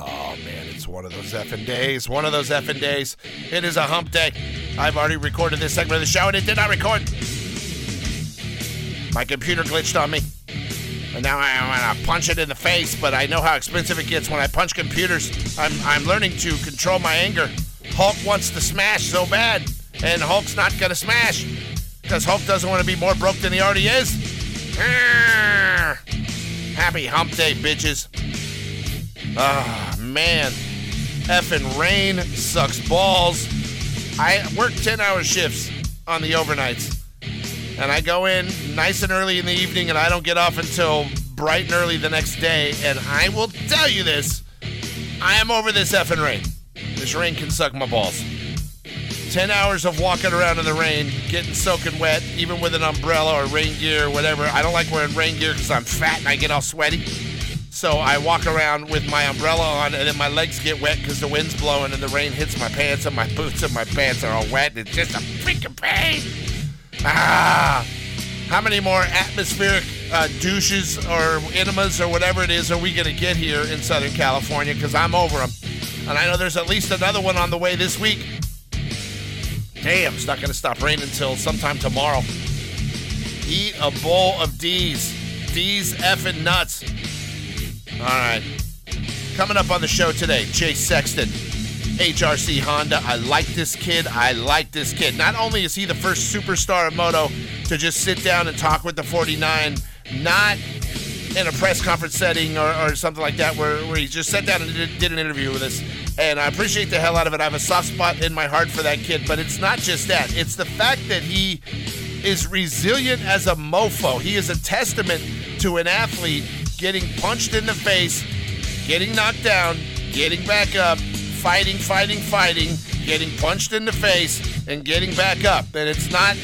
Oh man, it's one of those effing days. One of those effing days. It is a hump day. I've already recorded this segment of the show and it did not record. My computer glitched on me. And now I want to punch it in the face, but I know how expensive it gets when I punch computers. I'm, I'm learning to control my anger. Hulk wants to smash so bad, and Hulk's not going to smash because Hulk doesn't want to be more broke than he already is. Happy hump day, bitches. Ah, man. Effing rain sucks balls. I work 10 hour shifts on the overnights. And I go in nice and early in the evening and I don't get off until bright and early the next day. And I will tell you this I am over this effing rain. This rain can suck my balls. 10 hours of walking around in the rain, getting soaking wet, even with an umbrella or rain gear or whatever. I don't like wearing rain gear because I'm fat and I get all sweaty. So I walk around with my umbrella on, and then my legs get wet because the wind's blowing and the rain hits my pants, and my boots and my pants are all wet. It's just a freaking pain. Ah! How many more atmospheric uh, douches or enemas or whatever it is are we going to get here in Southern California? Because I'm over them. And I know there's at least another one on the way this week. Damn, it's not going to stop raining until sometime tomorrow. Eat a bowl of D's. D's effing nuts. All right. Coming up on the show today, Chase Sexton, HRC Honda. I like this kid. I like this kid. Not only is he the first superstar of moto to just sit down and talk with the 49, not in a press conference setting or, or something like that, where, where he just sat down and did, did an interview with us. And I appreciate the hell out of it. I have a soft spot in my heart for that kid, but it's not just that. It's the fact that he is resilient as a mofo. He is a testament to an athlete getting punched in the face, getting knocked down, getting back up, fighting, fighting, fighting, getting punched in the face, and getting back up. And it's not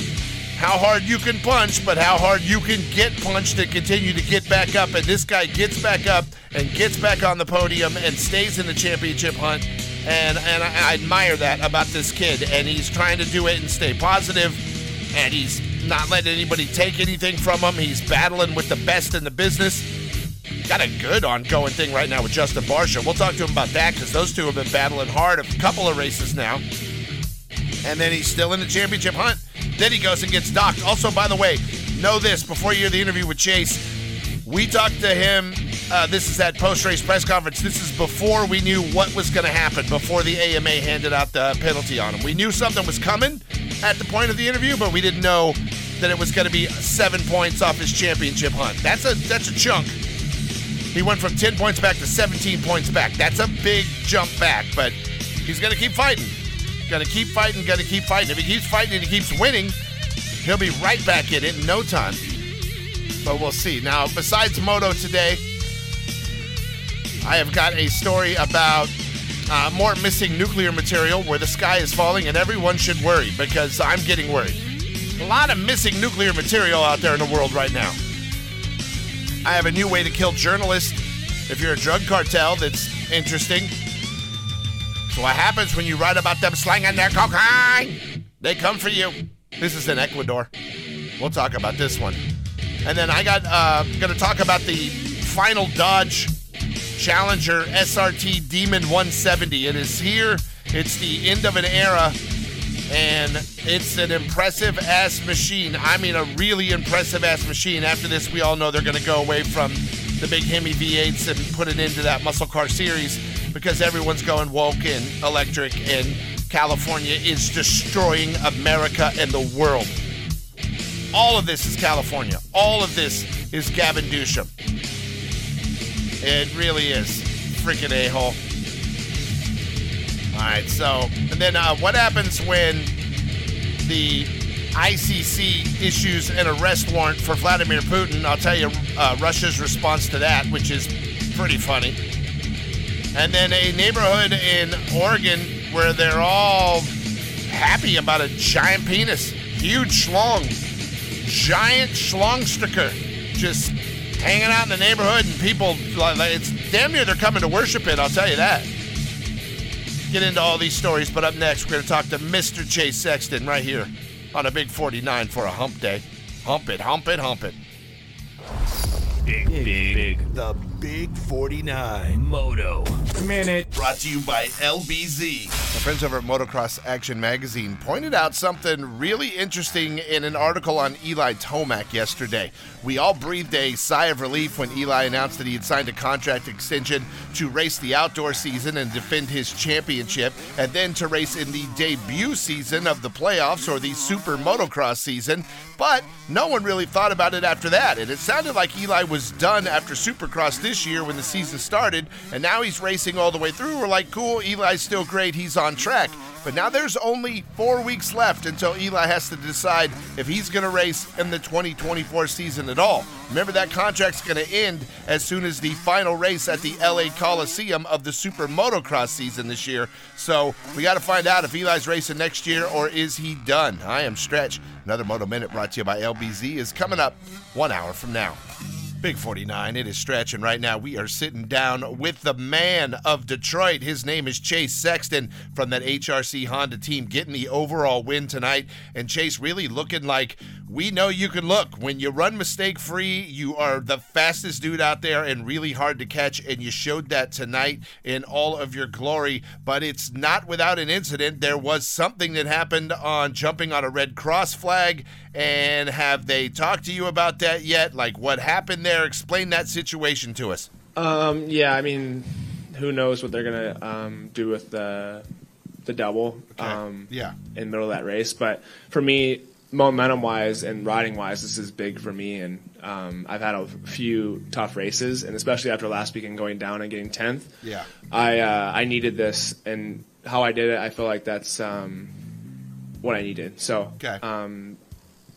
how hard you can punch, but how hard you can get punched and continue to get back up. And this guy gets back up and gets back on the podium and stays in the championship hunt. And, and I, I admire that about this kid. And he's trying to do it and stay positive, And he's not letting anybody take anything from him. He's battling with the best in the business. Got a good ongoing thing right now with Justin Barcia. We'll talk to him about that because those two have been battling hard a couple of races now. And then he's still in the championship hunt. Then he goes and gets docked. Also, by the way, know this before you hear the interview with Chase, we talked to him. Uh, this is that post race press conference. This is before we knew what was going to happen, before the AMA handed out the penalty on him. We knew something was coming at the point of the interview, but we didn't know that it was going to be seven points off his championship hunt. That's a that's a chunk. He went from 10 points back to 17 points back. That's a big jump back, but he's going to keep fighting. Going to keep fighting, going to keep fighting. If he keeps fighting and he keeps winning, he'll be right back in it in no time. But we'll see. Now, besides Moto today, I have got a story about uh, more missing nuclear material where the sky is falling, and everyone should worry because I'm getting worried. A lot of missing nuclear material out there in the world right now. I have a new way to kill journalists. If you're a drug cartel, that's interesting. So what happens when you write about them slanging their cocaine? They come for you. This is in Ecuador. We'll talk about this one. And then I got uh, going to talk about the final Dodge Challenger SRT Demon 170. It is here. It's the end of an era, and it's an impressive ass machine. I mean, a really impressive ass machine. After this, we all know they're going to go away from the big Hemi V8s and put it into that muscle car series because everyone's going woke and electric, and California is destroying America and the world. All of this is California. All of this is Gavin Newsom. It really is. Freaking a hole. All right, so, and then uh, what happens when the ICC issues an arrest warrant for Vladimir Putin? I'll tell you uh, Russia's response to that, which is pretty funny. And then a neighborhood in Oregon where they're all happy about a giant penis, huge schlong, giant schlongsticker, just hanging out in the neighborhood, and people, like, it's damn near they're coming to worship it, I'll tell you that. Get into all these stories, but up next, we're going to talk to Mr. Chase Sexton right here on a big 49 for a hump day. Hump it, hump it, hump it. Big, big, big. The big 49 Moto Minute. Brought to you by LBZ. My friends over at Motocross Action Magazine pointed out something really interesting in an article on Eli Tomac yesterday. We all breathed a sigh of relief when Eli announced that he had signed a contract extension to race the outdoor season and defend his championship, and then to race in the debut season of the playoffs or the Super Motocross season. But no one really thought about it after that, and it sounded like Eli was done after Supercross this year when the season started, and now he's racing all the way through. We're like, cool, Eli's still great, he's on track. But now there's only four weeks left until Eli has to decide if he's going to race in the 2024 season at all. Remember, that contract's going to end as soon as the final race at the LA Coliseum of the Super Motocross season this year. So we got to find out if Eli's racing next year or is he done. I am Stretch. Another Moto Minute brought to you by LBZ is coming up one hour from now. Big 49, it is stretching right now we are sitting down with the man of Detroit. His name is Chase Sexton from that HRC Honda team, getting the overall win tonight. And Chase really looking like we know you can look. When you run mistake free, you are the fastest dude out there and really hard to catch, and you showed that tonight in all of your glory. But it's not without an incident. There was something that happened on jumping on a Red Cross flag, and have they talked to you about that yet? Like what happened there? Explain that situation to us. Um, yeah, I mean, who knows what they're gonna um, do with the the double um, Yeah. in the middle of that race. But for me, momentum wise and riding wise, this is big for me. And um, I've had a few tough races, and especially after last weekend going down and getting tenth. Yeah. I uh, I needed this, and how I did it, I feel like that's um, what I needed. So Okay. um,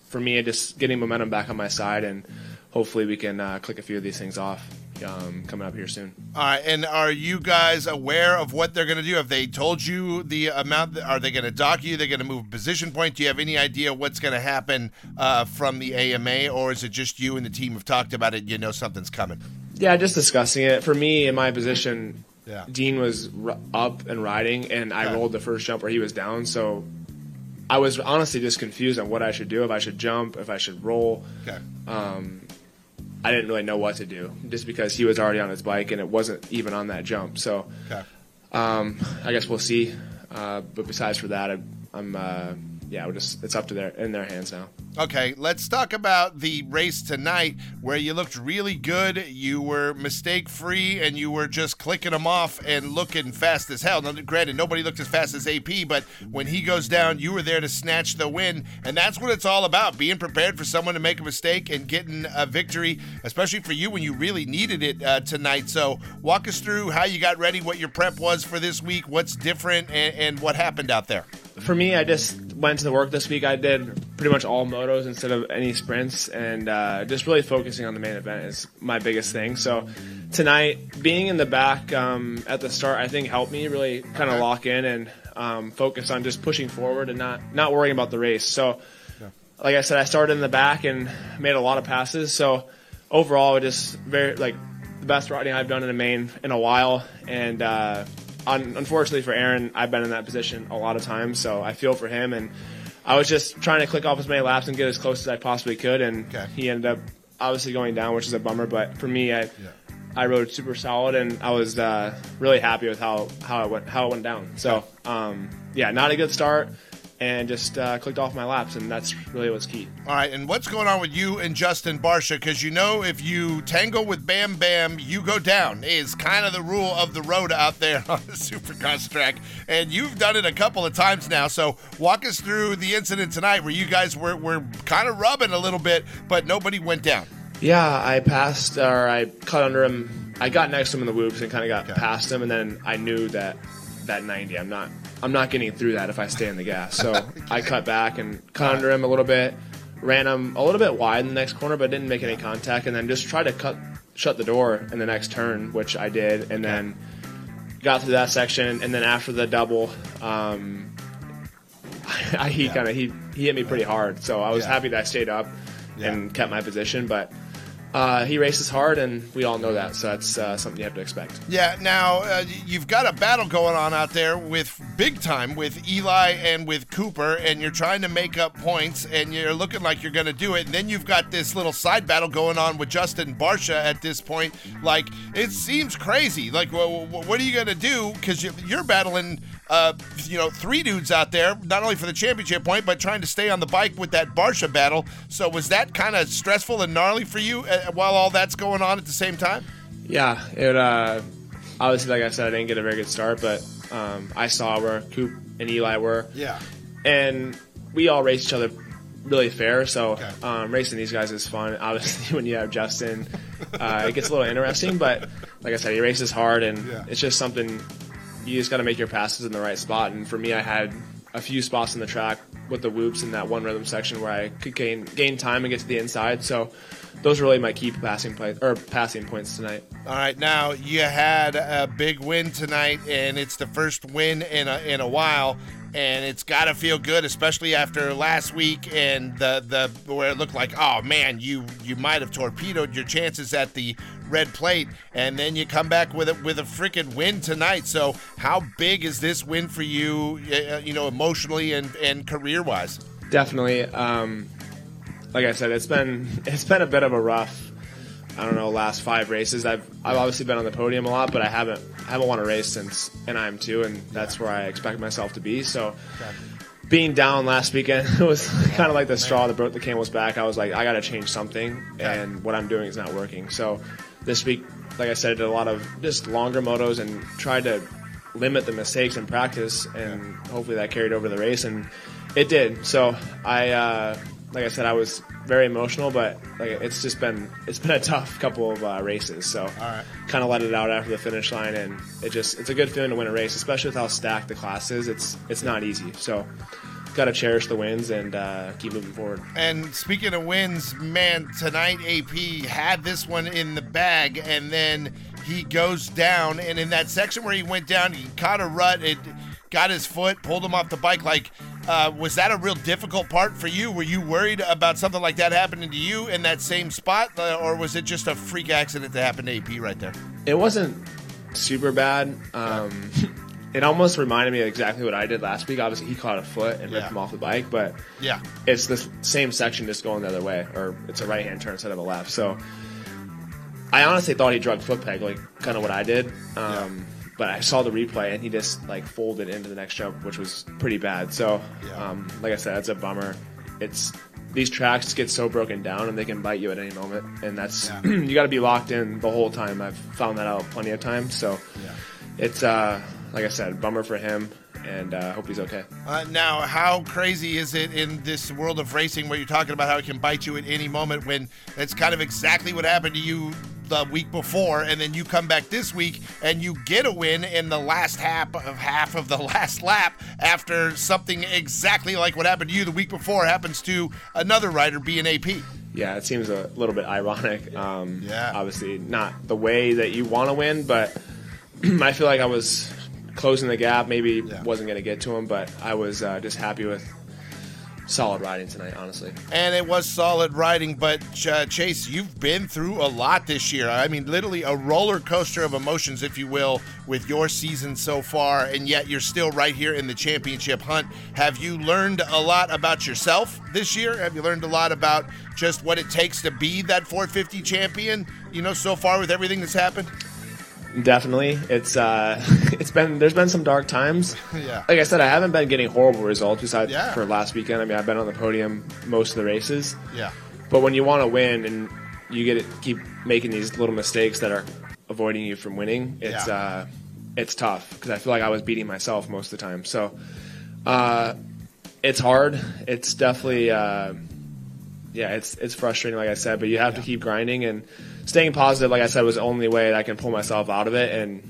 for me, just getting momentum back on my side, and hopefully we can uh, click a few of these things off um, coming up here soon. All right, and are you guys aware of what they're going to do? Have they told you the amount? That, are they going to dock you? They're going to move a position point. Do you have any idea what's going to happen uh, from the AMA, or is it just you and the team have talked about it? You know something's coming. Yeah, just discussing it. For me, in my position, Yeah. Dean was r- up and riding, and I Okay. rolled the first jump where he was down. So I was honestly just confused on what I should do, if I should jump, if I should roll. Okay. I didn't really know what to do, just because he was already on his bike and it wasn't even on that jump. So Okay. um, I guess we'll see. Uh, but besides for that, I, I'm uh, yeah, we're just it's up to their in their hands now. Okay, let's talk about the race tonight where you looked really good. You were mistake free and you were just clicking them off and looking fast as hell. Now, granted, nobody looked as fast as AP, but when he goes down, you were there to snatch the win. And that's what it's all about being prepared for someone to make a mistake and getting a victory, especially for you when you really needed it uh, tonight. So, walk us through how you got ready, what your prep was for this week, what's different, and, and what happened out there. For me, I just went to the work this week. I did pretty much all motos instead of any sprints, and uh, just really focusing on the main event is my biggest thing. So tonight, being in the back um, at the start, I think helped me really kind of lock in and um, focus on just pushing forward and not not worrying about the race. So, like I said, I started in the back and made a lot of passes. So overall, it just very like the best riding I've done in a main in a while, and. Uh, un- unfortunately for Aaron, I've been in that position a lot of times, so I feel for him. And I was just trying to click off as many laps and get as close as I possibly could, and Okay. he ended up obviously going down, which is a bummer. But for me, I I rode super solid, and I was uh, really happy with how how it went how it went down. So um, yeah, not a good start, and just uh, clicked off my laps, and that's really what's key. All right, and what's going on with you and Justin Barcia? Because you know, if you tangle with Bam Bam, you go down. Is kind of the rule of the road out there on the Supercross track, and you've done it a couple of times now. So walk us through the incident tonight where you guys were were kind of rubbing a little bit, but nobody went down. Yeah, I passed or I cut under him. I got next to him in the whoops and kind of got Okay. past him, and then I knew that that 90. I'm not. I'm not getting through that if I stay in the gas. So I cut back and cut under him a little bit, ran him a little bit wide in the next corner, but didn't make any contact, and then just tried to cut shut the door in the next turn, which I did, and then got through that section, and then after the double, um, I, he Yeah. kind of he he hit me pretty hard. So I was Yeah. happy that I stayed up Yeah. and kept my position, but Uh, he races hard, and we all know that, so that's uh, something you have to expect. Yeah. Now uh, you've got a battle going on out there with big time with Eli and with Cooper, and you're trying to make up points, and you're looking like you're going to do it. And then you've got this little side battle going on with Justin Barcia at this point. Like it seems crazy. Like, well, what are you going to do? Because you're battling uh, you know, three dudes out there, not only for the championship point, but trying to stay on the bike with that Barcia battle. So was that kind of stressful and gnarly for you uh, while all that's going on at the same time? Yeah, it uh, obviously, like I said, I didn't get a very good start, but um, I saw where Coop and Eli were. Yeah. And we all raced each other really fair. So Okay. um, racing these guys is fun. Obviously, when you have Justin, uh, it gets a little interesting. But like I said, he races hard, and Yeah. it's just something you just got to make your passes in the right spot. And for me, I had a few spots in the track with the whoops in that one rhythm section where I could gain gain time and get to the inside. So those are really my key passing play or passing points tonight. All right, now you had a big win tonight, and it's the first win in a, in a while, and it's got to feel good, especially after last week and the the where it looked like, oh man, you you might have torpedoed your chances at the red plate, and then you come back with a with a freaking win tonight. So how big is this win for you, uh, you know, emotionally and and career wise? Definitely. Um, like I said, it's been it's been a bit of a rough. I don't know, last five races. I've I've obviously been on the podium a lot, but I haven't I haven't won a race since NIM2, and that's where I expect myself to be. So. Being down last weekend it was kind of like the straw that broke the camel's back. I was like, I got to change something, and what I'm doing is not working. So this week, like I said, I did a lot of just longer motos and tried to limit the mistakes in practice, and hopefully that carried over the race, and it did. So I, uh, like I said, I was very emotional, but like it's just been it's been a tough couple of uh, races. So right. kind of let it out after the finish line, and it just it's a good feeling to win a race, especially with how stacked the class is. It's it's not easy. So got to cherish the wins and uh, keep moving forward. And speaking of wins, man, tonight AP had this one in the bag, and then he goes down. And in that section where he went down, he caught a rut. It got his foot, pulled him off the bike. Like, uh, was that a real difficult part for you? Were you worried about something like that happening to you in that same spot, uh, or was it just a freak accident that happened to AP right there? It wasn't super bad. Um, it almost reminded me of exactly what I did last week. Obviously, he caught a foot and ripped Yeah. him off the bike, but Yeah. it's the same section just going the other way, or it's a right hand turn instead of a left. So I honestly thought he drug foot peg, like kind of what I did. Um, But I saw the replay and he just like folded into the next jump, which was pretty bad. So, Yeah. um, like I said, it's a bummer. It's these tracks get so broken down and they can bite you at any moment, and that's Yeah. you got to be locked in the whole time. I've found that out plenty of times. So, Yeah. it's uh, like I said, bummer for him, and uh, hope he's okay. Uh, now, how crazy is it in this world of racing where you're talking about how it can bite you at any moment when that's kind of exactly what happened to you the week before, and then you come back this week and you get a win in the last half of half of the last lap after something exactly like what happened to you the week before happens to another rider being AP. Yeah, it seems a little bit ironic. Um, Yeah. Obviously, not the way that you want to win, but I feel like I was closing the gap. Maybe Yeah. wasn't going to get to him, but I was uh, just happy with solid riding tonight, honestly. And it was solid riding, but uh, Chase, you've been through a lot this year. I mean, literally a roller coaster of emotions, if you will, with your season so far, and yet you're still right here in the championship hunt. Have you learned a lot about yourself this year? Have you learned a lot about just what it takes to be that 450 champion, you know, so far with everything that's happened? Definitely, it's uh, it's been there's been some dark times. Yeah. Like I said, I haven't been getting horrible results besides Yeah. for last weekend. I mean, I've been on the podium most of the races. Yeah. But when you want to win and you get it, keep making these little mistakes that are avoiding you from winning, it's Yeah. uh, it's tough because I feel like I was beating myself most of the time. So uh, it's hard. It's definitely uh, yeah, it's it's frustrating, like I said. But you have to keep grinding and staying positive. Like I said, was the only way that I can pull myself out of it. And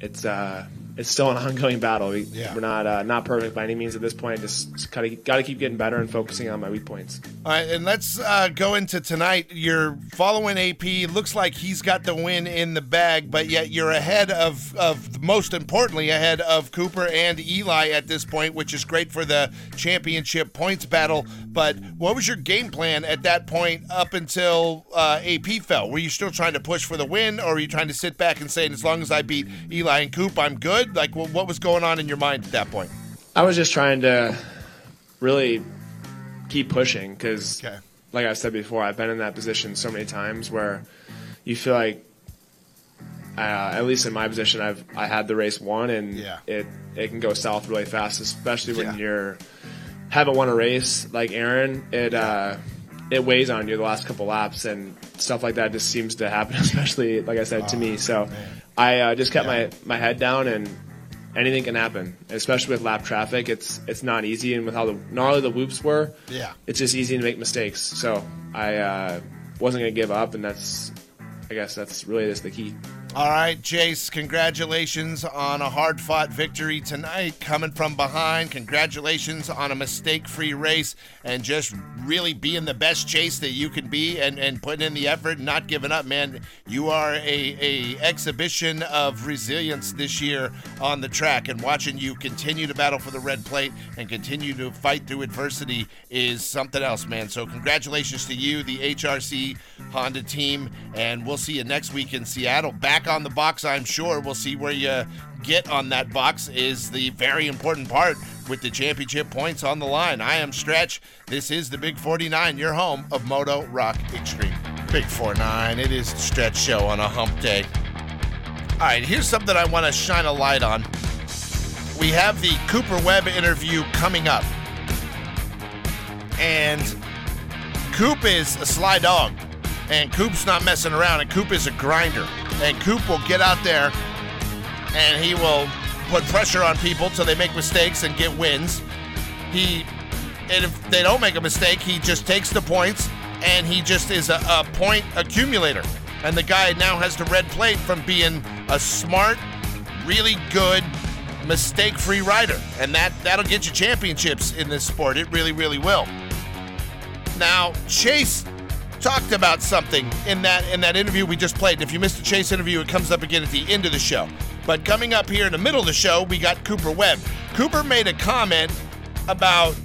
it's uh, it's still an ongoing battle. We, Yeah. We're not uh, not perfect by any means at this point. Just, gotta gotta keep getting better and focusing on my weak points. All right, and let's uh, go into tonight. You're following AP. Looks like he's got the win in the bag, but yet you're ahead of, of most importantly, ahead of Cooper and Eli at this point, which is great for the championship points battle. But what was your game plan at that point up until uh, AP fell? Were you still trying to push for the win, or were you trying to sit back and saying, as long as I beat Eli and Coop, I'm good? Like, well, what was going on in your mind at that point? I was just trying to really keep pushing because, Okay. like I said before, I've been in that position so many times where you feel like, uh, at least in my position, I've I had the race won, and Yeah. it it can go south really fast, especially when Yeah. you're haven't won a race like Aaron. It uh, it weighs on you the last couple laps, and stuff like that just seems to happen, especially like I said to me. So I uh, just kept Yeah. my my head down and anything can happen, especially with lap traffic. It's it's not easy, and with how the gnarly the whoops were, Yeah. it's just easy to make mistakes. So I uh, wasn't gonna give up, and that's I guess that's really just the key. All right, Chase, congratulations on a hard fought victory tonight. Coming from behind, congratulations on a mistake free race and just really being the best Chase that you can be and, and putting in the effort and not giving up, man. You are a, a exhibition of resilience this year on the track and watching you continue to battle for the red plate and continue to fight through adversity is something else, man. So congratulations to you, the HRC Honda team, and we'll see you next week in Seattle. Back on the box, I'm sure. We'll see where you get on that box is the very important part with the championship points on the line. I am Stretch. This is the Big 49, your home of Moto Rock Extreme. Big 49, it is Stretch Show on a hump day. All right, here's something I want to shine a light on. We have the Cooper Webb interview coming up. And Coop is a sly dog. And Coop's not messing around. And Coop is a grinder. And Coop will get out there and he will put pressure on people till they make mistakes and get wins. He, and if they don't make a mistake, he just takes the points and he just is a, a point accumulator. And the guy now has the red plate from being a smart, really good, mistake-free rider, and that that'll get you championships in this sport. It really, really will. Now, Chase talked about something in that in that interview we just played. If you missed the Chase interview, it comes up again at the end of the show. But coming up here in the middle of the show, we got Cooper Webb. Cooper made a comment about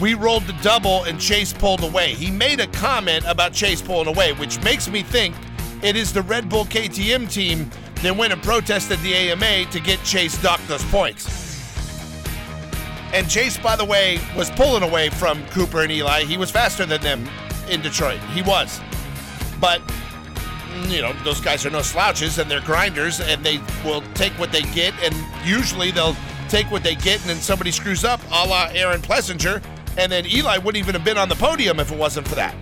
we rolled the double and Chase pulled away. He made a comment about Chase pulling away, which makes me think it is the Red Bull KTM team that went and protested the AMA to get Chase dock those points. And Chase, by the way, was pulling away from Cooper and Eli. He was faster than them in Detroit. He was. But, you know, those guys are no slouches and they're grinders and they will take what they get. And usually they'll take what they get and then somebody screws up, a la Aaron Plessinger. And then Eli wouldn't even have been on the podium if it wasn't for that.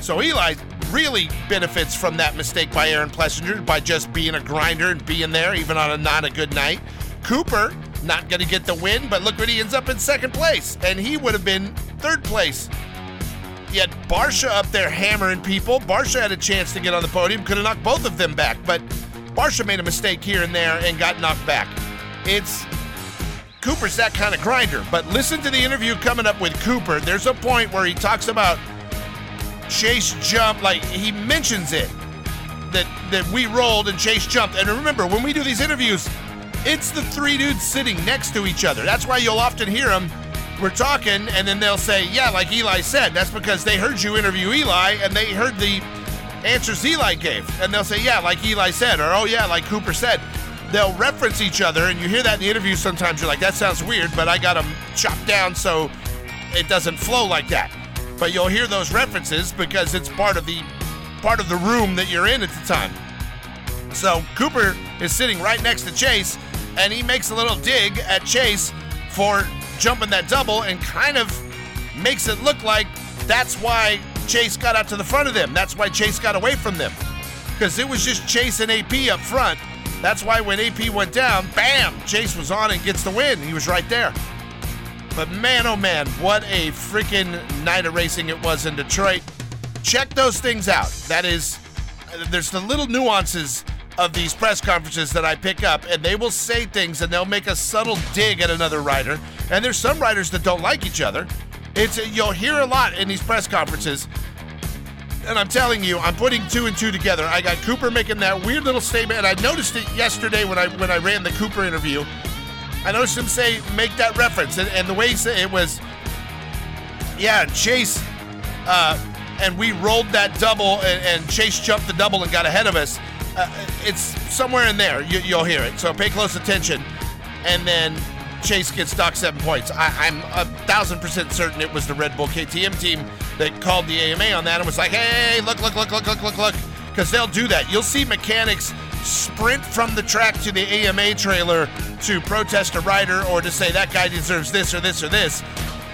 So Eli really benefits from that mistake by Aaron Plessinger by just being a grinder and being there even on a not a good night. Cooper not going to get the win, but look what he ends up in second place, and he would have been third place. Yet Barcia up there hammering people. Barcia had a chance to get on the podium, could have knocked both of them back, but Barcia made a mistake here and there and got knocked back. It's Cooper's that kind of grinder, but listen to the interview coming up with Cooper. There's a point where he talks about Chase jump, like he mentions it that that we rolled and Chase jumped. And remember, when we do these interviews, it's the three dudes sitting next to each other. That's why you'll often hear them. We're talking, and then they'll say, "Yeah," like Eli said. That's because they heard you interview Eli, and they heard the answers Eli gave, and they'll say, "Yeah," like Eli said, or "Oh yeah," like Cooper said. They'll reference each other, and you hear that in the interview. Sometimes you're like, "That sounds weird," but I got them chopped down so it doesn't flow like that. But you'll hear those references because it's part of the part of the room that you're in at the time. So Cooper is sitting right next to Chase, and he makes a little dig at Chase for jumping that double and kind of makes it look like that's why Chase got out to the front of them. That's why Chase got away from them. Because it was just Chase and AP up front. That's why when AP went down, bam, Chase was on and gets the win. He was right there. But man, oh man, what a freaking night of racing it was in Detroit. Check those things out. That is, there's the little nuances of these press conferences that I pick up, and they will say things and they'll make a subtle dig at another writer. And there's some writers that don't like each other. It's you'll hear a lot in these press conferences. And I'm telling you, I'm putting two and two together. I got Cooper making that weird little statement, and I noticed it yesterday when I when I ran the Cooper interview. I noticed him say make that reference, and, and the way he said it was, yeah, Chase, uh, and we rolled that double, and, and, Chase jumped the double and got ahead of us. Uh, it's somewhere in there. You, you'll hear it. So pay close attention. And then Chase gets docked seven points. I, am a thousand percent certain it was the Red Bull KTM team that called the AMA on that and was like, hey, look, look, look, look, look, look, look. Because they'll do that. You'll see mechanics sprint from the track to the AMA trailer to protest a rider or to say that guy deserves this or this or this,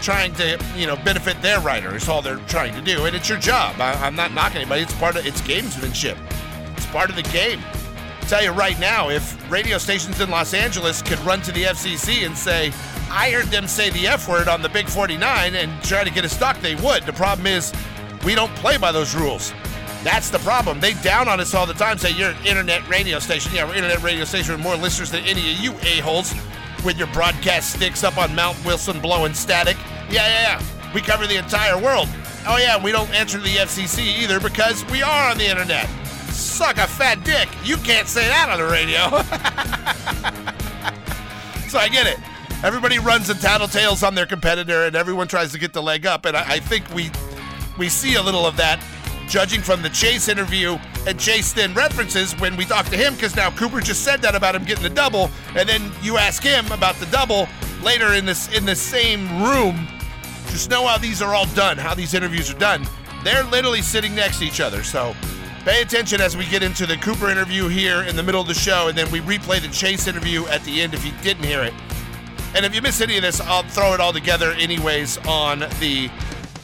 trying to you know benefit their rider is all they're trying to do, and it's your job. I, am not knocking anybody. It's part of it's gamesmanship. Part of the game. I'll tell you right now, if radio stations in Los Angeles could run to the FCC and say, "I heard them say the F word on the Big 49," and try to get a stock, they would. The problem is, we don't play by those rules. That's the problem. They down on us all the time, say you're an internet radio station. Yeah, we're an internet radio station with more listeners than any of you a-holes with your broadcast sticks up on Mount Wilson blowing static. Yeah, yeah, yeah. We cover the entire world. Oh yeah, we don't answer the FCC either because we are on the internet. Suck a fat dick. You can't say that on the radio. so I get it. Everybody runs and tattletales on their competitor, and everyone tries to get the leg up. And I, I think we we see a little of that judging from the Chase interview and Chase then references when we talk to him, because now Cooper just said that about him getting the double, and then you ask him about the double later in this in the same room. Just know how these are all done, how these interviews are done. They're literally sitting next to each other, so pay attention as we get into the Cooper interview here in the middle of the show, and then we replay the Chase interview at the end if you didn't hear it. And if you miss any of this, I'll throw it all together anyways on the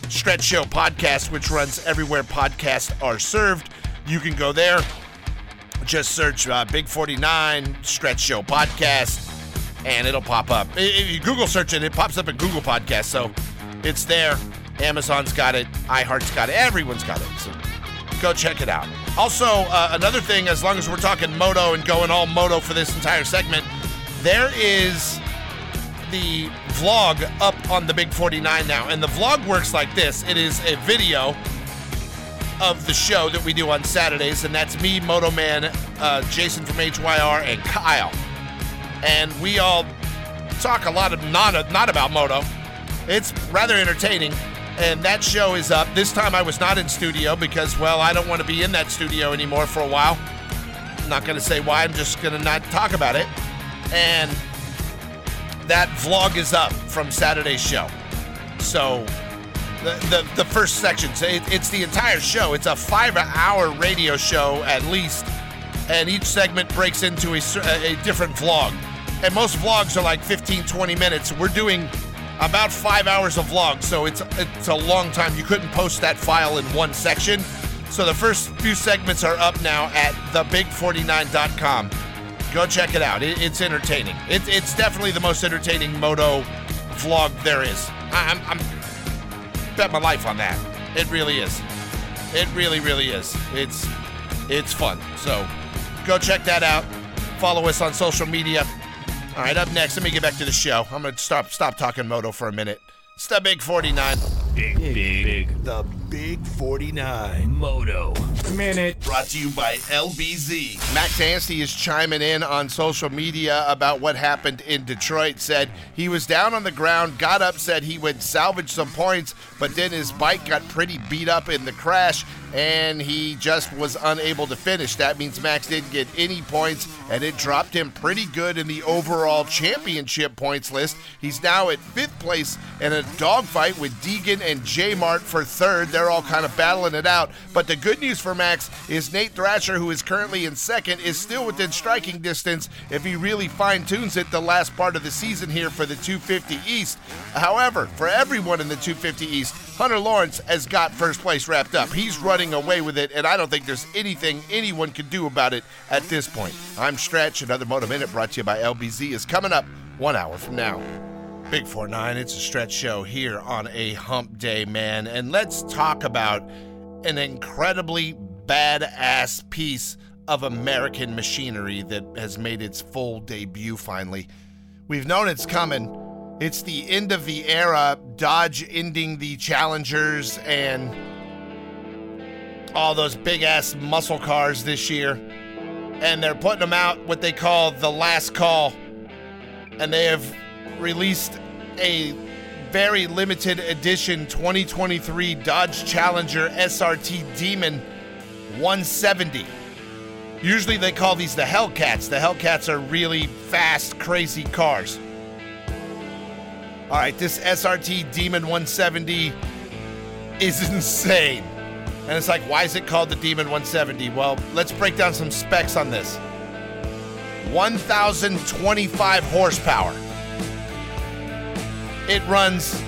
Stretch Show podcast, which runs everywhere podcasts are served. You can go there. Just search uh, Big 49 Stretch Show podcast, and it'll pop up. If you Google search it, it pops up in Google Podcast, so it's there. Amazon's got it, iHeart's got it, everyone's got it. So go check it out. Also, uh, another thing, as long as we're talking moto and going all moto for this entire segment, there is the vlog up on the Big 49 now. And the vlog works like this it is a video of the show that we do on Saturdays, and that's me, Moto Man, uh, Jason from HYR, and Kyle. And we all talk a lot of not, not about moto. It's rather entertaining. And that show is up. This time I was not in studio because, well, I don't want to be in that studio anymore for a while. I'm not going to say why, I'm just going to not talk about it. And that vlog is up from Saturday's show. So the, the, the first section, it, it's the entire show. It's a five hour radio show at least, and each segment breaks into a, a different vlog. And most vlogs are like 15, 20 minutes. We're doing about five hours of vlog, so it's it's a long time. You couldn't post that file in one section. So the first few segments are up now at thebig49.com. Go check it out. It, it's entertaining. It, it's definitely the most entertaining moto vlog there is. I, I'm, I'm bet my life on that. It really is. It really, really is. It's it's fun. So go check that out. Follow us on social media. All right, up next, let me get back to the show. I'm gonna stop stop talking moto for a minute. It's the Big 49. Big, big, big. The Big 49. Moto. Minute. Brought to you by LBZ. Max Anstie is chiming in on social media about what happened in Detroit. Said he was down on the ground, got up, said he would salvage some points, but then his bike got pretty beat up in the crash and he just was unable to finish. That means Max didn't get any points, and it dropped him pretty good in the overall championship points list. He's now at fifth place in a dogfight with Deegan and J Mart for third. They're all kind of battling it out. But the good news for Max is Nate Thrasher, who is currently in second, is still within striking distance if he really fine tunes it the last part of the season here for the 250 East. However, for everyone in the 250 East, Hunter Lawrence has got first place wrapped up. He's running away with it, and I don't think there's anything anyone can do about it at this point. I'm Stretch. Another Moto Minute brought to you by LBZ is coming up one hour from now. Big 4 9, it's a stretch show here on a hump day, man. And let's talk about an incredibly badass piece of American machinery that has made its full debut finally. We've known it's coming. It's the end of the era, Dodge ending the Challengers and all those big ass muscle cars this year. And they're putting them out what they call the last call. And they have released a very limited edition 2023 Dodge Challenger SRT Demon 170. Usually they call these the Hellcats. The Hellcats are really fast, crazy cars. All right, this SRT Demon 170 is insane. And it's like, why is it called the Demon 170? Well, let's break down some specs on this 1,025 horsepower. It runs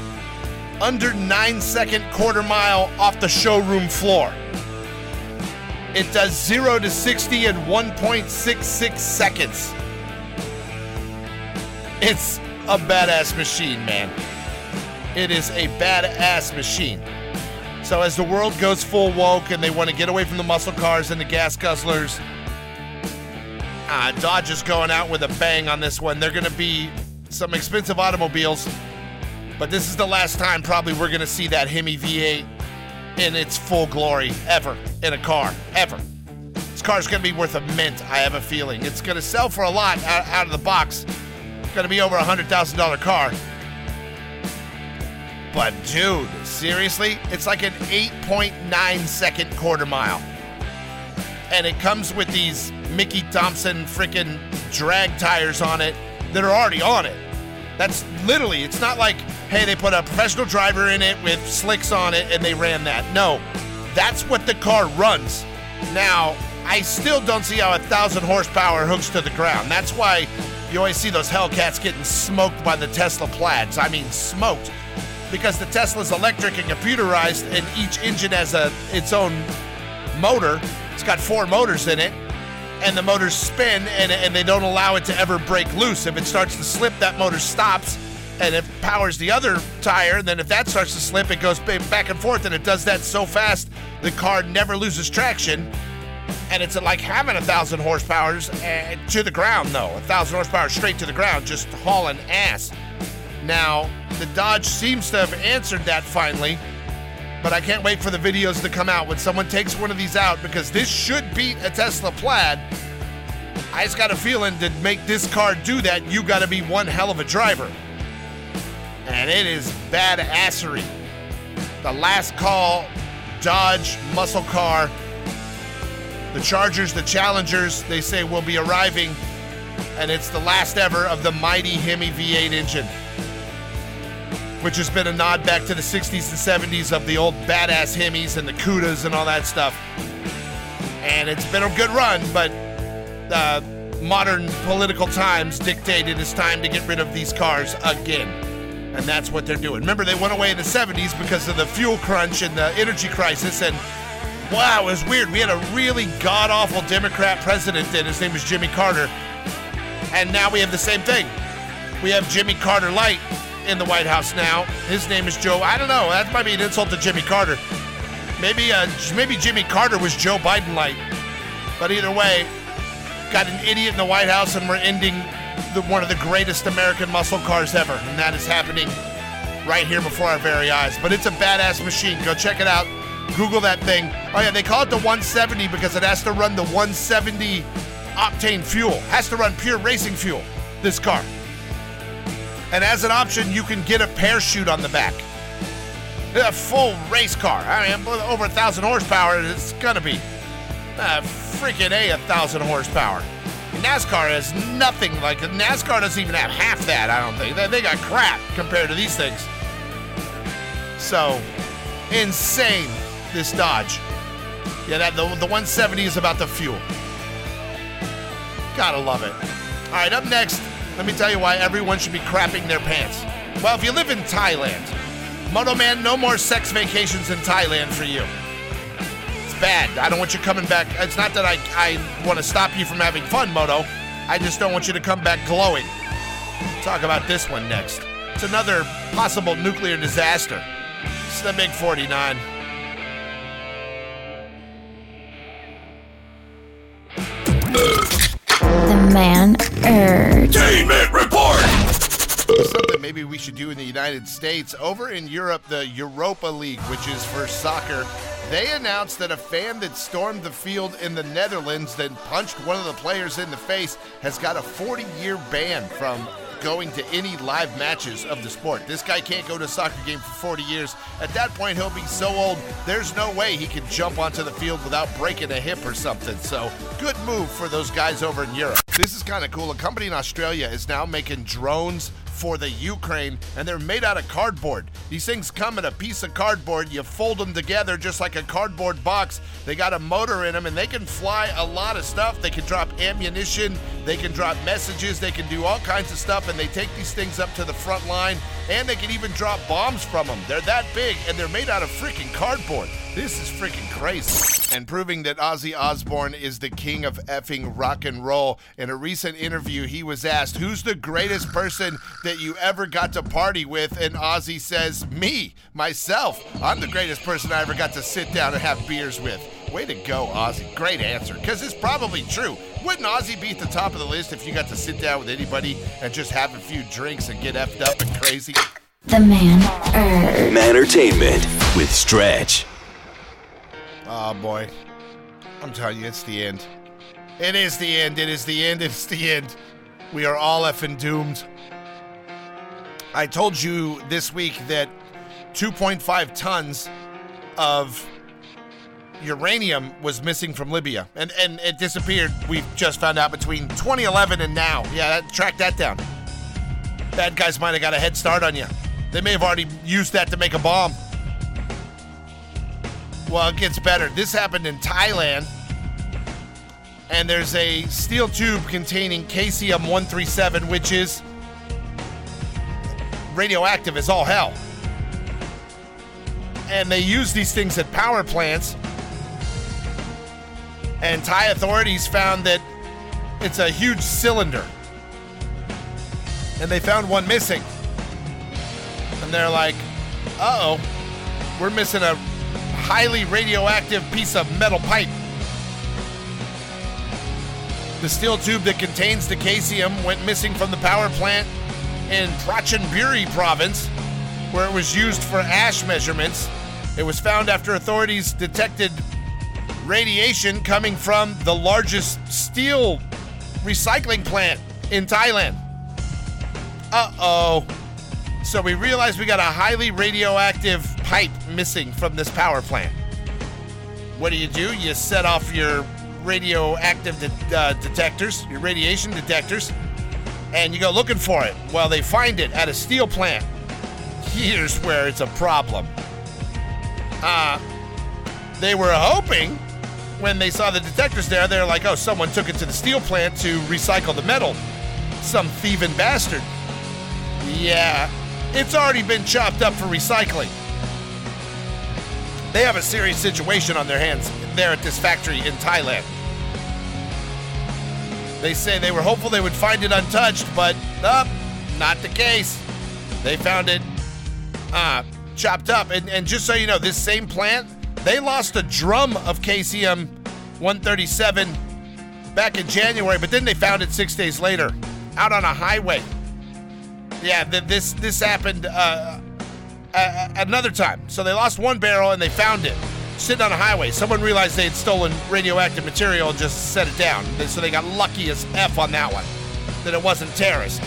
under 9 second quarter mile off the showroom floor. It does 0 to 60 in 1.66 seconds. It's a badass machine, man. It is a badass machine. So as the world goes full woke and they want to get away from the muscle cars and the gas guzzlers, uh, Dodge is going out with a bang on this one. They're going to be some expensive automobiles, but this is the last time probably we're going to see that Hemi V8 in its full glory ever in a car, ever. This car's going to be worth a mint, I have a feeling. It's going to sell for a lot out, out of the box. It's going to be over a $100,000 car. But dude, seriously? It's like an 8.9 second quarter mile. And it comes with these Mickey Thompson freaking drag tires on it that are already on it. That's literally, it's not like, hey, they put a professional driver in it with slicks on it and they ran that. No, that's what the car runs. Now, I still don't see how a thousand horsepower hooks to the ground. That's why you always see those Hellcats getting smoked by the Tesla plaids. I mean, smoked because the Tesla's electric and computerized, and each engine has a its own motor. It's got four motors in it, and the motors spin, and, and they don't allow it to ever break loose. If it starts to slip, that motor stops, and it powers the other tire. Then if that starts to slip, it goes back and forth, and it does that so fast the car never loses traction. And it's like having a thousand horsepower uh, to the ground, though. A thousand horsepower straight to the ground, just hauling ass. Now, the Dodge seems to have answered that finally, but I can't wait for the videos to come out when someone takes one of these out because this should beat a Tesla Plaid. I just got a feeling to make this car do that, you got to be one hell of a driver. And it is badassery. The last call Dodge muscle car. The Chargers, the Challengers, they say will be arriving, and it's the last ever of the mighty Hemi V8 engine which has been a nod back to the 60s and 70s of the old badass Hemis and the Cudas and all that stuff. And it's been a good run, but uh, modern political times dictated it's time to get rid of these cars again. And that's what they're doing. Remember, they went away in the 70s because of the fuel crunch and the energy crisis. And wow, it was weird. We had a really god awful Democrat president then. His name was Jimmy Carter. And now we have the same thing. We have Jimmy Carter Light in the White House now. His name is Joe. I don't know. That might be an insult to Jimmy Carter. Maybe uh, maybe Jimmy Carter was Joe Biden light. But either way, got an idiot in the White House, and we're ending the, one of the greatest American muscle cars ever, and that is happening right here before our very eyes. But it's a badass machine. Go check it out. Google that thing. Oh yeah, they call it the 170 because it has to run the 170 octane fuel. Has to run pure racing fuel. This car. And as an option, you can get a parachute on the back. A full race car. I mean, over a thousand horsepower, it's gonna be uh, freaking a, a thousand horsepower. NASCAR has nothing like NASCAR doesn't even have half that. I don't think they, they got crap compared to these things. So insane, this Dodge. Yeah, that the, the 170 is about the fuel. Gotta love it. All right, up next, let me tell you why everyone should be crapping their pants. Well, if you live in Thailand, Moto Man, no more sex vacations in Thailand for you. It's bad. I don't want you coming back. It's not that I, I want to stop you from having fun, Moto. I just don't want you to come back glowing. Talk about this one next. It's another possible nuclear disaster. It's the Big 49. The man urge. report. Something maybe we should do in the United States. Over in Europe, the Europa League, which is for soccer, they announced that a fan that stormed the field in the Netherlands, then punched one of the players in the face, has got a 40 year ban from going to any live matches of the sport. This guy can't go to a soccer game for 40 years. At that point, he'll be so old, there's no way he can jump onto the field without breaking a hip or something. So, good move for those guys over in Europe. This is kind of cool. A company in Australia is now making drones for the Ukraine, and they're made out of cardboard. These things come in a piece of cardboard. You fold them together just like a cardboard box. They got a motor in them, and they can fly a lot of stuff. They can drop ammunition, they can drop messages, they can do all kinds of stuff, and they take these things up to the front line, and they can even drop bombs from them. They're that big, and they're made out of freaking cardboard. This is freaking crazy. And proving that Ozzy Osbourne is the king of effing rock and roll. In a recent interview, he was asked, Who's the greatest person that you ever got to party with? And Ozzy says, Me, myself. I'm the greatest person I ever got to sit down and have beers with. Way to go, Ozzy. Great answer, because it's probably true. Wouldn't Ozzy be at the top of the list if you got to sit down with anybody and just have a few drinks and get effed up and crazy? The man urge. Entertainment with Stretch. Oh boy. I'm telling you, it's the end. It is the end. It is the end. It's the end. We are all effing doomed. I told you this week that 2.5 tons of uranium was missing from Libya and, and it disappeared. We've just found out between 2011 and now. Yeah, that, track that down. Bad guys might have got a head start on you. They may have already used that to make a bomb. Well, it gets better. This happened in Thailand. And there's a steel tube containing caesium 137, which is radioactive as all hell. And they use these things at power plants. And Thai authorities found that it's a huge cylinder. And they found one missing. And they're like, uh oh, we're missing a highly radioactive piece of metal pipe. The steel tube that contains the caesium went missing from the power plant in Prachinburi province, where it was used for ash measurements. It was found after authorities detected radiation coming from the largest steel recycling plant in Thailand. Uh oh. So we realized we got a highly radioactive pipe missing from this power plant. What do you do? You set off your radioactive de- uh, detectors, your radiation detectors, and you go looking for it. Well, they find it at a steel plant. Here's where it's a problem. Uh, they were hoping when they saw the detectors there, they're like, oh, someone took it to the steel plant to recycle the metal. Some thieving bastard. Yeah, it's already been chopped up for recycling. They have a serious situation on their hands there at this factory in Thailand. They say they were hopeful they would find it untouched, but uh, not the case. They found it uh, chopped up. And, and just so you know, this same plant, they lost a drum of caesium 137 back in January, but then they found it six days later out on a highway. Yeah, th- this this happened uh, uh, another time. So they lost one barrel and they found it sitting on a highway. Someone realized they had stolen radioactive material and just set it down. So they got lucky as F on that one, that it wasn't terrorist.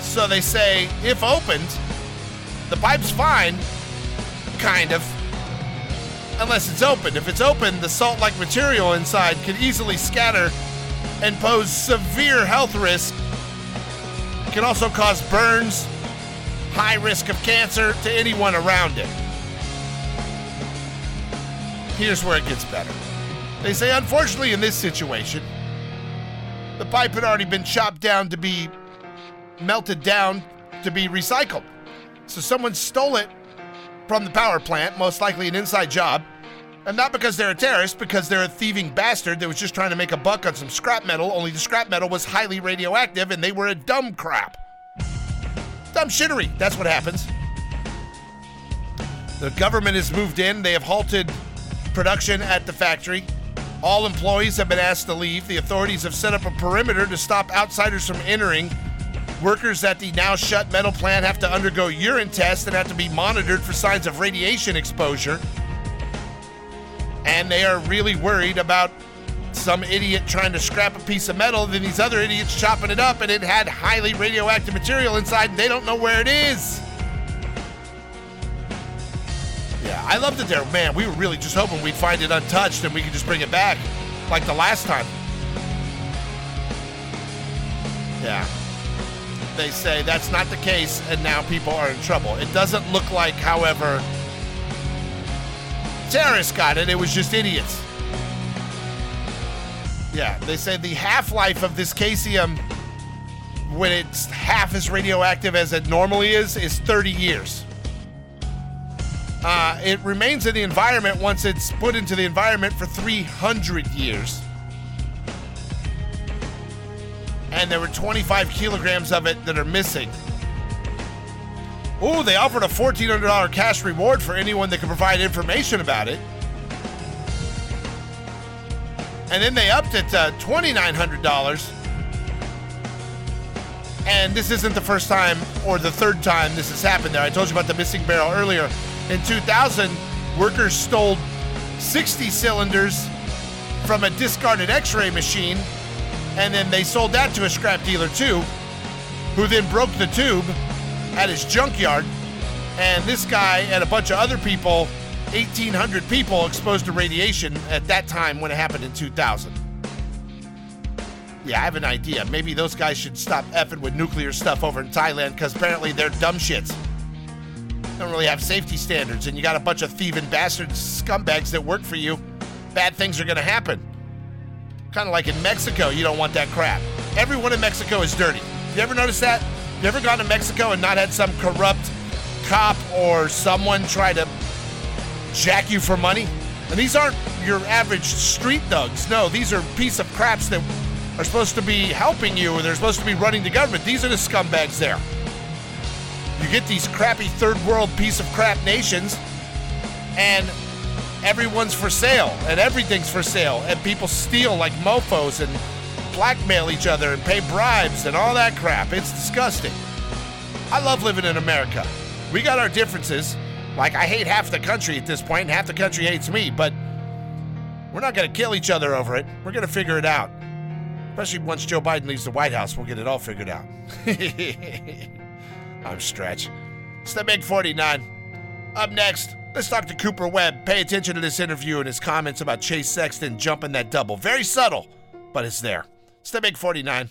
So they say, if opened, the pipe's fine, kind of, unless it's open. If it's open, the salt like material inside could easily scatter and pose severe health risk. It can also cause burns, high risk of cancer to anyone around it. Here's where it gets better. They say, unfortunately, in this situation, the pipe had already been chopped down to be melted down to be recycled. So someone stole it from the power plant, most likely an inside job. And not because they're a terrorist, because they're a thieving bastard that was just trying to make a buck on some scrap metal, only the scrap metal was highly radioactive and they were a dumb crap. Dumb shittery. That's what happens. The government has moved in. They have halted production at the factory. All employees have been asked to leave. The authorities have set up a perimeter to stop outsiders from entering. Workers at the now shut metal plant have to undergo urine tests and have to be monitored for signs of radiation exposure. And they are really worried about some idiot trying to scrap a piece of metal, then these other idiots chopping it up, and it had highly radioactive material inside, and they don't know where it is. Yeah, I loved it there. Man, we were really just hoping we'd find it untouched and we could just bring it back like the last time. Yeah. They say that's not the case, and now people are in trouble. It doesn't look like, however, terrorists got it. It was just idiots. Yeah, they say the half life of this caesium, when it's half as radioactive as it normally is, is 30 years. Uh, it remains in the environment once it's put into the environment for 300 years. And there were 25 kilograms of it that are missing. Ooh, they offered a $1,400 cash reward for anyone that could provide information about it. And then they upped it to $2,900. And this isn't the first time or the third time this has happened there. I told you about the missing barrel earlier. In 2000, workers stole 60 cylinders from a discarded x ray machine, and then they sold that to a scrap dealer too, who then broke the tube at his junkyard. And this guy and a bunch of other people, 1,800 people exposed to radiation at that time when it happened in 2000. Yeah, I have an idea. Maybe those guys should stop effing with nuclear stuff over in Thailand because apparently they're dumb shits don't really have safety standards, and you got a bunch of thieving bastards, scumbags that work for you, bad things are going to happen. Kind of like in Mexico, you don't want that crap. Everyone in Mexico is dirty. You ever notice that? You ever gone to Mexico and not had some corrupt cop or someone try to jack you for money? And these aren't your average street thugs. No, these are piece of craps that are supposed to be helping you or they're supposed to be running the government. These are the scumbags there. You get these crappy third world piece of crap nations, and everyone's for sale, and everything's for sale, and people steal like mofos and blackmail each other and pay bribes and all that crap. It's disgusting. I love living in America. We got our differences. Like, I hate half the country at this point, and half the country hates me, but we're not going to kill each other over it. We're going to figure it out. Especially once Joe Biden leaves the White House, we'll get it all figured out. I'm Stretch. It's the Big 49. Up next, let's talk to Cooper Webb. Pay attention to this interview and his comments about Chase Sexton jumping that double. Very subtle, but it's there. It's the Big 49.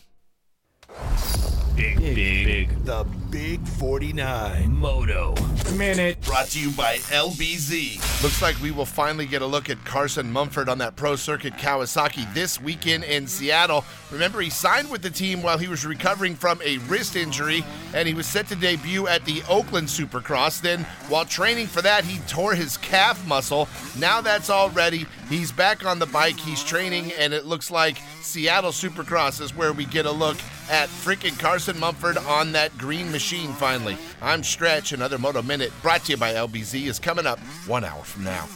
Big, big, big. The Big 49 Moto Minute. Brought to you by LBZ. Looks like we will finally get a look at Carson Mumford on that pro circuit Kawasaki this weekend in Seattle. Remember, he signed with the team while he was recovering from a wrist injury, and he was set to debut at the Oakland Supercross. Then, while training for that, he tore his calf muscle. Now that's all ready. He's back on the bike, he's training, and it looks like Seattle Supercross is where we get a look at freaking Carson Mumford on that green machine finally. I'm Stretch. Another Moto Minute brought to you by LBZ is coming up one hour from now.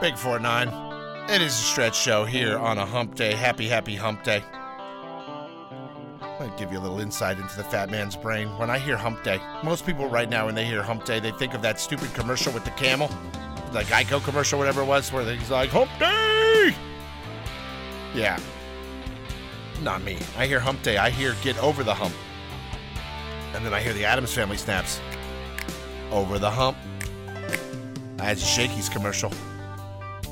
Big 4 9. It is a Stretch show here on a hump day. Happy, happy hump day. I'll give you a little insight into the fat man's brain. When I hear hump day, most people right now, when they hear hump day, they think of that stupid commercial with the camel, the Geico commercial, whatever it was, where he's like, hump day! Yeah, not me. I hear hump day. I hear get over the hump. And then I hear the Addams Family snaps. Over the hump. That's a Shakey's commercial.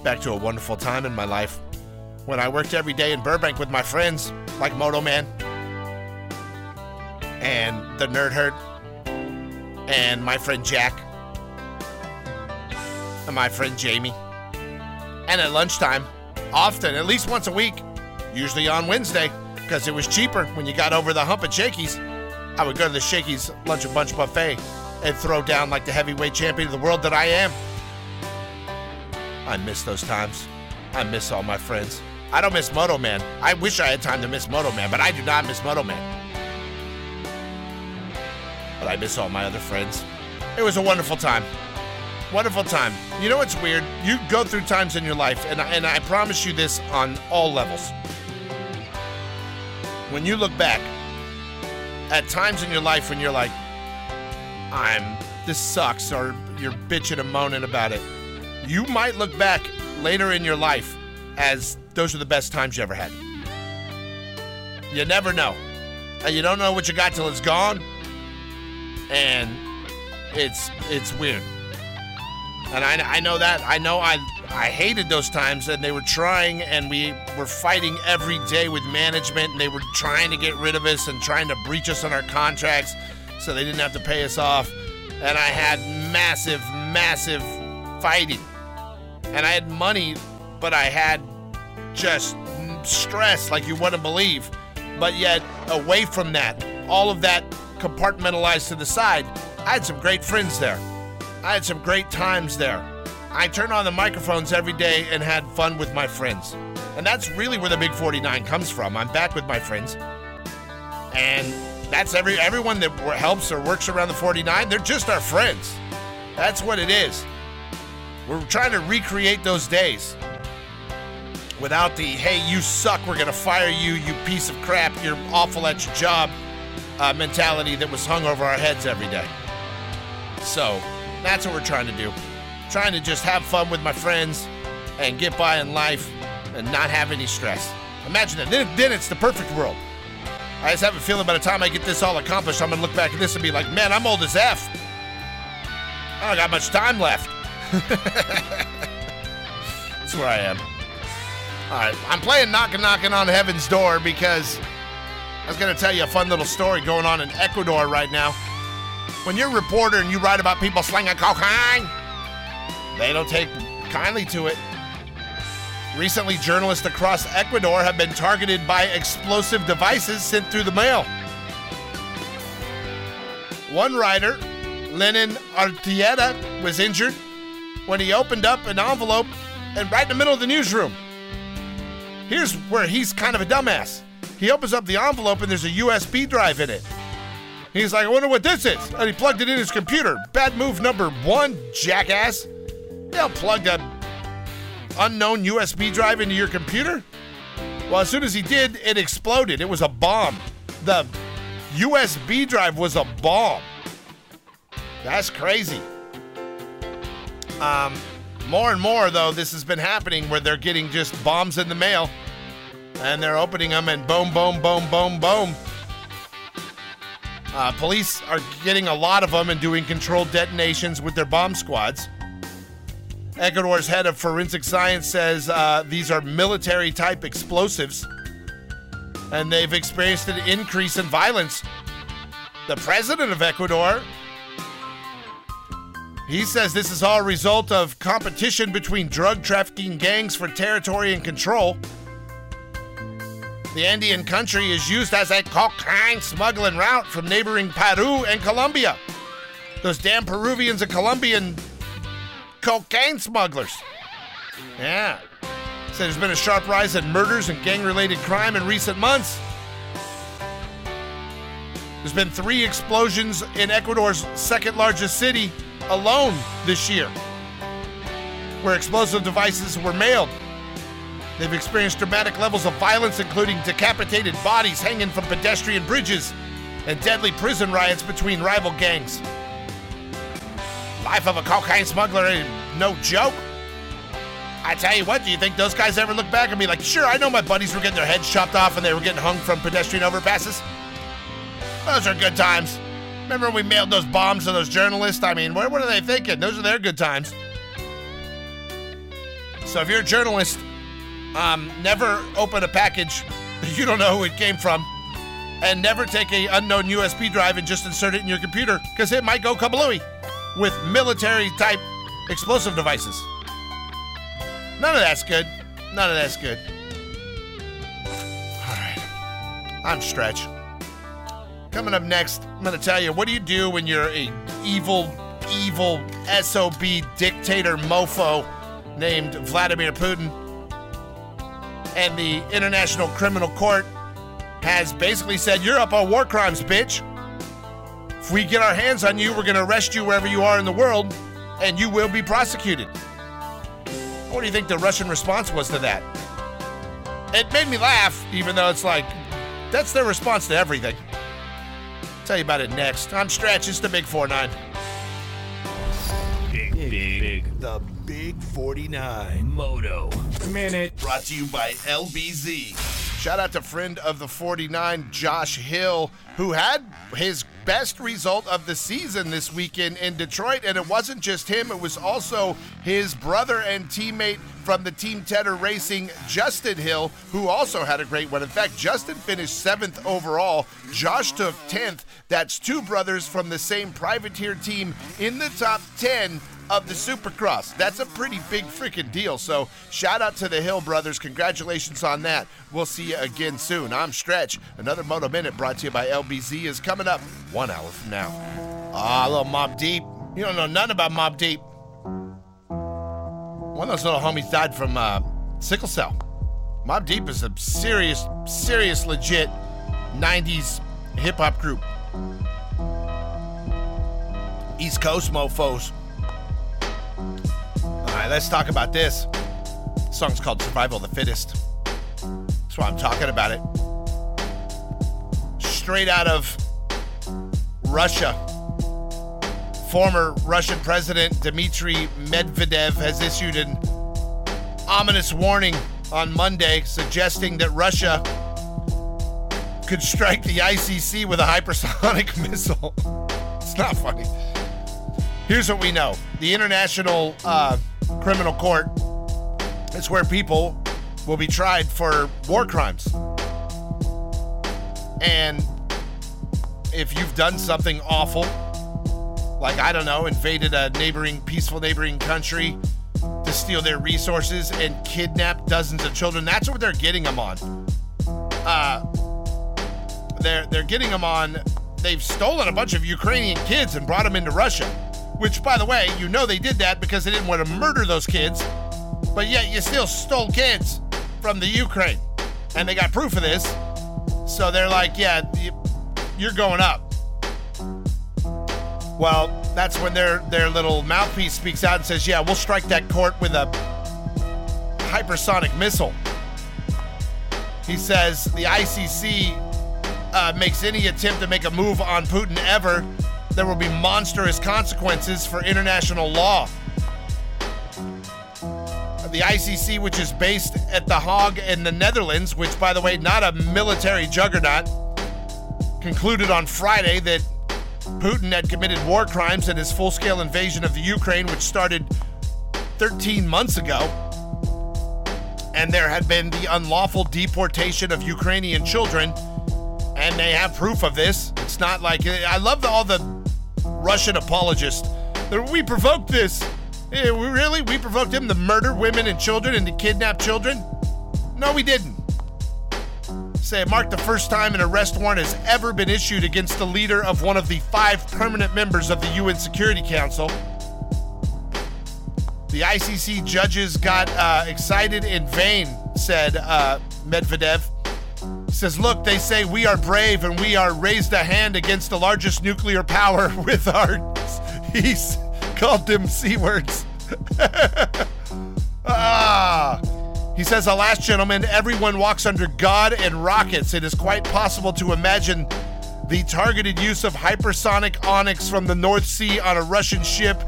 Back to a wonderful time in my life when I worked every day in Burbank with my friends like Moto Man and the Nerd Herd and my friend Jack and my friend Jamie. And at lunchtime, often, at least once a week, usually on Wednesday, because it was cheaper when you got over the hump at Shakey's. I would go to the Shakey's Lunch and Bunch Buffet and throw down like the heavyweight champion of the world that I am. I miss those times. I miss all my friends. I don't miss Moto Man. I wish I had time to miss Moto Man, but I do not miss Moto Man. But I miss all my other friends. It was a wonderful time. Wonderful time. You know what's weird? You go through times in your life, and, and I promise you this on all levels. When you look back at times in your life when you're like, I'm, this sucks, or you're bitching and moaning about it, you might look back later in your life as those are the best times you ever had. You never know. And you don't know what you got till it's gone. And it's it's weird. And I, I know that. I know I I hated those times and they were trying and we were fighting every day with management and they were trying to get rid of us and trying to breach us on our contracts so they didn't have to pay us off. And I had massive, massive fighting. And I had money, but I had just stress like you wouldn't believe. But yet, away from that, all of that compartmentalized to the side, I had some great friends there. I had some great times there. I turn on the microphones every day and had fun with my friends. And that's really where the Big 49 comes from. I'm back with my friends. And that's every everyone that helps or works around the 49, they're just our friends. That's what it is. We're trying to recreate those days without the hey, you suck, we're going to fire you, you piece of crap, you're awful at your job uh, mentality that was hung over our heads every day. So that's what we're trying to do. Trying to just have fun with my friends and get by in life and not have any stress. Imagine that. Then, then it's the perfect world. I just have a feeling by the time I get this all accomplished, I'm going to look back at this and be like, man, I'm old as F. I don't got much time left. That's where I am. All right, I'm playing Knocking Knocking on Heaven's Door because I was going to tell you a fun little story going on in Ecuador right now. When you're a reporter and you write about people slinging cocaine, they don't take kindly to it. Recently, journalists across Ecuador have been targeted by explosive devices sent through the mail. One writer, Lenin Artieda, was injured when he opened up an envelope and right in the middle of the newsroom. Here's where he's kind of a dumbass. He opens up the envelope and there's a USB drive in it. He's like, I wonder what this is. And he plugged it in his computer. Bad move number one, jackass. They'll plug a unknown USB drive into your computer? Well, as soon as he did, it exploded. It was a bomb. The USB drive was a bomb. That's crazy. Um, more and more, though, this has been happening where they're getting just bombs in the mail and they're opening them and boom, boom, boom, boom, boom. Uh, police are getting a lot of them and doing controlled detonations with their bomb squads. Ecuador's head of forensic science says uh, these are military type explosives and they've experienced an increase in violence. The president of Ecuador he says this is all a result of competition between drug trafficking gangs for territory and control. The Andean country is used as a cocaine smuggling route from neighboring Peru and Colombia. Those damn Peruvians and Colombian cocaine smugglers. Yeah. Said there's been a sharp rise in murders and gang related crime in recent months. There's been three explosions in Ecuador's second largest city alone this year, where explosive devices were mailed. They've experienced dramatic levels of violence, including decapitated bodies hanging from pedestrian bridges and deadly prison riots between rival gangs. Life of a cocaine smuggler is no joke. I tell you what, do you think those guys ever look back and be like, sure, I know my buddies were getting their heads chopped off and they were getting hung from pedestrian overpasses? Those are good times. Remember when we mailed those bombs to those journalists? I mean, what, what are they thinking? Those are their good times. So if you're a journalist, um, never open a package you don't know who it came from, and never take a unknown USB drive and just insert it in your computer because it might go kablooey with military type explosive devices. None of that's good. None of that's good. All right, I'm Stretch. Coming up next, I'm going to tell you what do you do when you're a evil, evil SOB dictator mofo named Vladimir Putin. And the International Criminal Court has basically said, You're up on war crimes, bitch. If we get our hands on you, we're going to arrest you wherever you are in the world. and you will be prosecuted. What do you think the Russian response was to that? It made me laugh, even though it's like, that's their response to everything. Tell you about it next. I'm Stretch. It's the Big 4 9. Big, big, big. The Big 49 Moto. Minute. Brought to you by LBZ. Shout out to friend of the 49, Josh Hill, who had his best result of the season this weekend in Detroit. And it wasn't just him, it was also his brother and teammate from the Team Tedder Racing, Justin Hill, who also had a great one. In fact, Justin finished seventh overall. Josh took 10th. That's two brothers from the same privateer team in the top 10 of the Supercross. That's a pretty big freaking deal. So, shout out to the Hill brothers. Congratulations on that. We'll see you again soon. I'm Stretch. Another Moto Minute brought to you by LBZ is coming up one hour from now. Ah, little Mobb Deep. You don't know nothing about Mobb Deep. One of those little homies died from uh, sickle cell. Mobb Deep is a serious, serious, legit 90s hip hop group. East Coast mofos. Right, let's talk about this. The song's called Survival of the Fittest. That's why I'm talking about it. Straight out of Russia. Former Russian President Dmitry Medvedev has issued an ominous warning on Monday suggesting that Russia could strike the ICC with a hypersonic missile. it's not funny. Here's what we know the International uh, Criminal Court It's where people will be tried for war crimes. And if you've done something awful, like, I don't know, invaded a neighboring, peaceful neighboring country to steal their resources and kidnap dozens of children, that's what they're getting them on. Uh, they're, they're getting them on, they've stolen a bunch of Ukrainian kids and brought them into Russia. Which, by the way, you know they did that because they didn't want to murder those kids, but yet you still stole kids from the Ukraine. And they got proof of this. So they're like, yeah, you're going up. Well, that's when their their little mouthpiece speaks out and says, "Yeah, we'll strike that court with a hypersonic missile." He says the ICC uh, makes any attempt to make a move on Putin ever, there will be monstrous consequences for international law. The ICC, which is based at The Hague in the Netherlands, which, by the way, not a military juggernaut, concluded on Friday that Putin had committed war crimes in his full scale invasion of the Ukraine, which started 13 months ago. And there had been the unlawful deportation of Ukrainian children. And they have proof of this. It's not like I love all the Russian apologist. We provoked this. We really? We provoked him to murder women and children and to kidnap children? No, we didn't. Say it marked the first time an arrest warrant has ever been issued against the leader of one of the five permanent members of the UN Security Council. The ICC judges got uh, excited in vain, said uh, Medvedev. Says, look, they say we are brave and we are raised a hand against the largest nuclear power with our. He's called them C words. ah. He says, Alas, gentlemen, everyone walks under God and rockets. It is quite possible to imagine the targeted use of hypersonic onyx from the North Sea on a Russian ship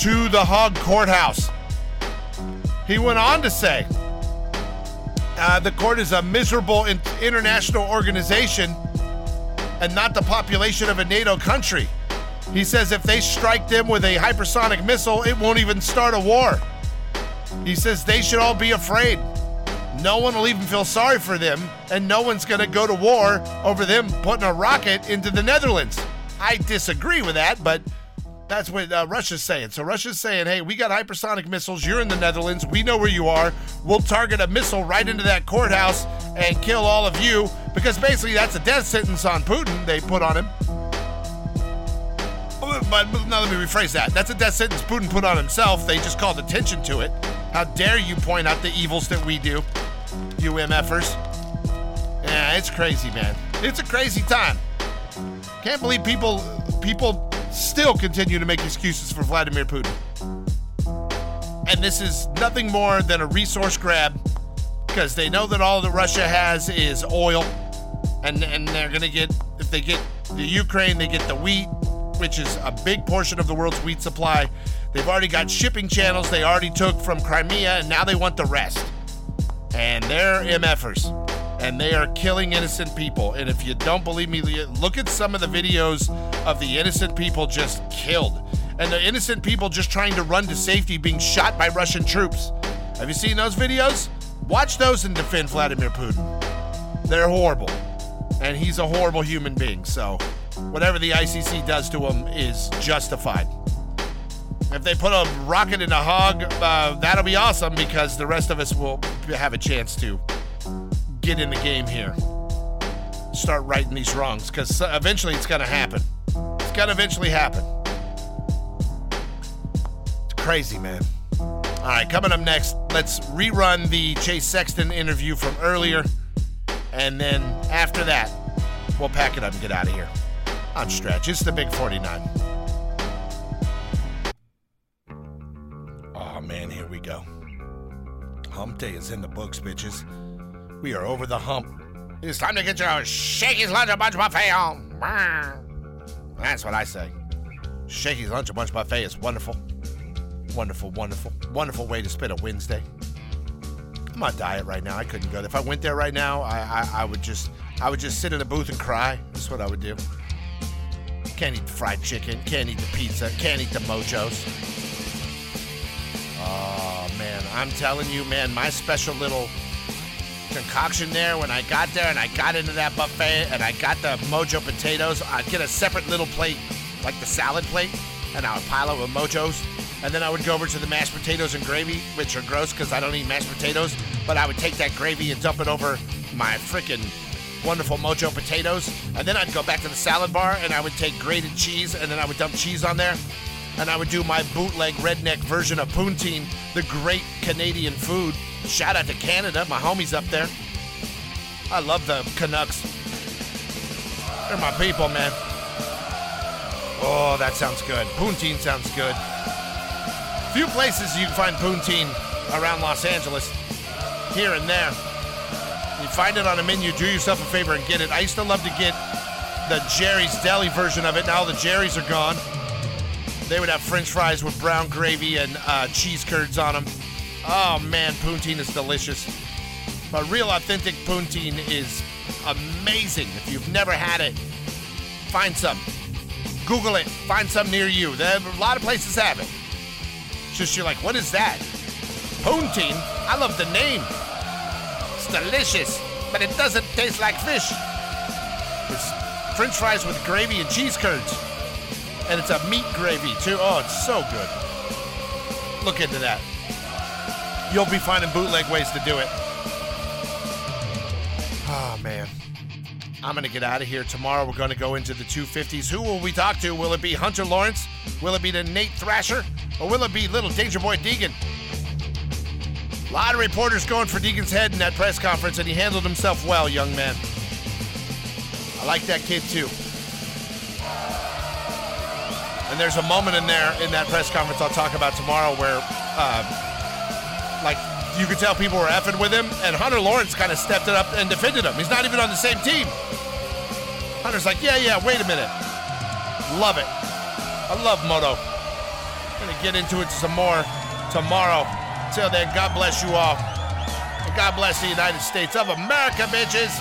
to the Hague courthouse. He went on to say, uh, the court is a miserable international organization and not the population of a NATO country. He says if they strike them with a hypersonic missile, it won't even start a war. He says they should all be afraid. No one will even feel sorry for them, and no one's going to go to war over them putting a rocket into the Netherlands. I disagree with that, but that's what uh, Russia's saying. So Russia's saying, hey, we got hypersonic missiles. You're in the Netherlands. We know where you are. We'll target a missile right into that courthouse and kill all of you because basically that's a death sentence on Putin they put on him. But now let me rephrase that. That's a death sentence Putin put on himself. They just called attention to it. How dare you point out the evils that we do, you MFers? Yeah, it's crazy, man. It's a crazy time. Can't believe people people still continue to make excuses for Vladimir Putin. And this is nothing more than a resource grab because they know that all that Russia has is oil. And, and they're going to get, if they get the Ukraine, they get the wheat, which is a big portion of the world's wheat supply. They've already got shipping channels they already took from Crimea, and now they want the rest. And they're MFers. And they are killing innocent people. And if you don't believe me, look at some of the videos of the innocent people just killed. And the innocent people just trying to run to safety being shot by Russian troops. Have you seen those videos? Watch those and defend Vladimir Putin. They're horrible. And he's a horrible human being. So whatever the ICC does to him is justified. If they put a rocket in a hog, uh, that'll be awesome because the rest of us will have a chance to get in the game here. Start righting these wrongs because uh, eventually it's going to happen. It's going to eventually happen. It's crazy, man. All right, coming up next, let's rerun the Chase Sexton interview from earlier. And then after that, we'll pack it up and get out of here. On stretch, it's the Big 49. Oh man, here we go. Hump day is in the books, bitches. We are over the hump. It's time to get your Shakey's Lunch a Bunch Buffet on. That's what I say. Shakey's Lunch a Bunch Buffet is wonderful. Wonderful, wonderful, wonderful way to spend a Wednesday. I'm on diet right now. I couldn't go. If I went there right now, I, I, I would just I would just sit in a booth and cry. That's what I would do. Can't eat the fried chicken. Can't eat the pizza. Can't eat the mojos. Oh man, I'm telling you, man, my special little concoction there when I got there and I got into that buffet and I got the mojo potatoes, I'd get a separate little plate, like the salad plate, and I would pile it with mojos. And then I would go over to the mashed potatoes and gravy, which are gross because I don't eat mashed potatoes. But I would take that gravy and dump it over my freaking wonderful mojo potatoes. And then I'd go back to the salad bar and I would take grated cheese and then I would dump cheese on there and I would do my bootleg redneck version of poutine, the great Canadian food. Shout out to Canada, my homies up there. I love the Canucks. They're my people, man. Oh, that sounds good. Poutine sounds good. Few places you can find poutine around Los Angeles, here and there. You find it on a menu, do yourself a favor and get it. I used to love to get the Jerry's Deli version of it. Now the Jerry's are gone. They would have French fries with brown gravy and uh, cheese curds on them. Oh man, poutine is delicious. But real authentic poutine is amazing. If you've never had it, find some. Google it. Find some near you. There, a lot of places have it. It's just you're like, what is that? Poutine. I love the name. It's delicious, but it doesn't taste like fish. It's French fries with gravy and cheese curds and it's a meat gravy too. Oh, it's so good. Look into that. You'll be finding bootleg ways to do it. Oh man. I'm going to get out of here. Tomorrow we're going to go into the 250s. Who will we talk to? Will it be Hunter Lawrence? Will it be the Nate Thrasher? Or will it be little Danger Boy Deegan? A lot of reporters going for Deegan's head in that press conference, and he handled himself well, young man. I like that kid too. And there's a moment in there in that press conference I'll talk about tomorrow where, uh, like, you could tell people were effing with him, and Hunter Lawrence kind of stepped it up and defended him. He's not even on the same team. Hunter's like, yeah, yeah, wait a minute. Love it. I love Moto. Gonna get into it some more tomorrow. Till then, God bless you all. And God bless the United States of America, bitches.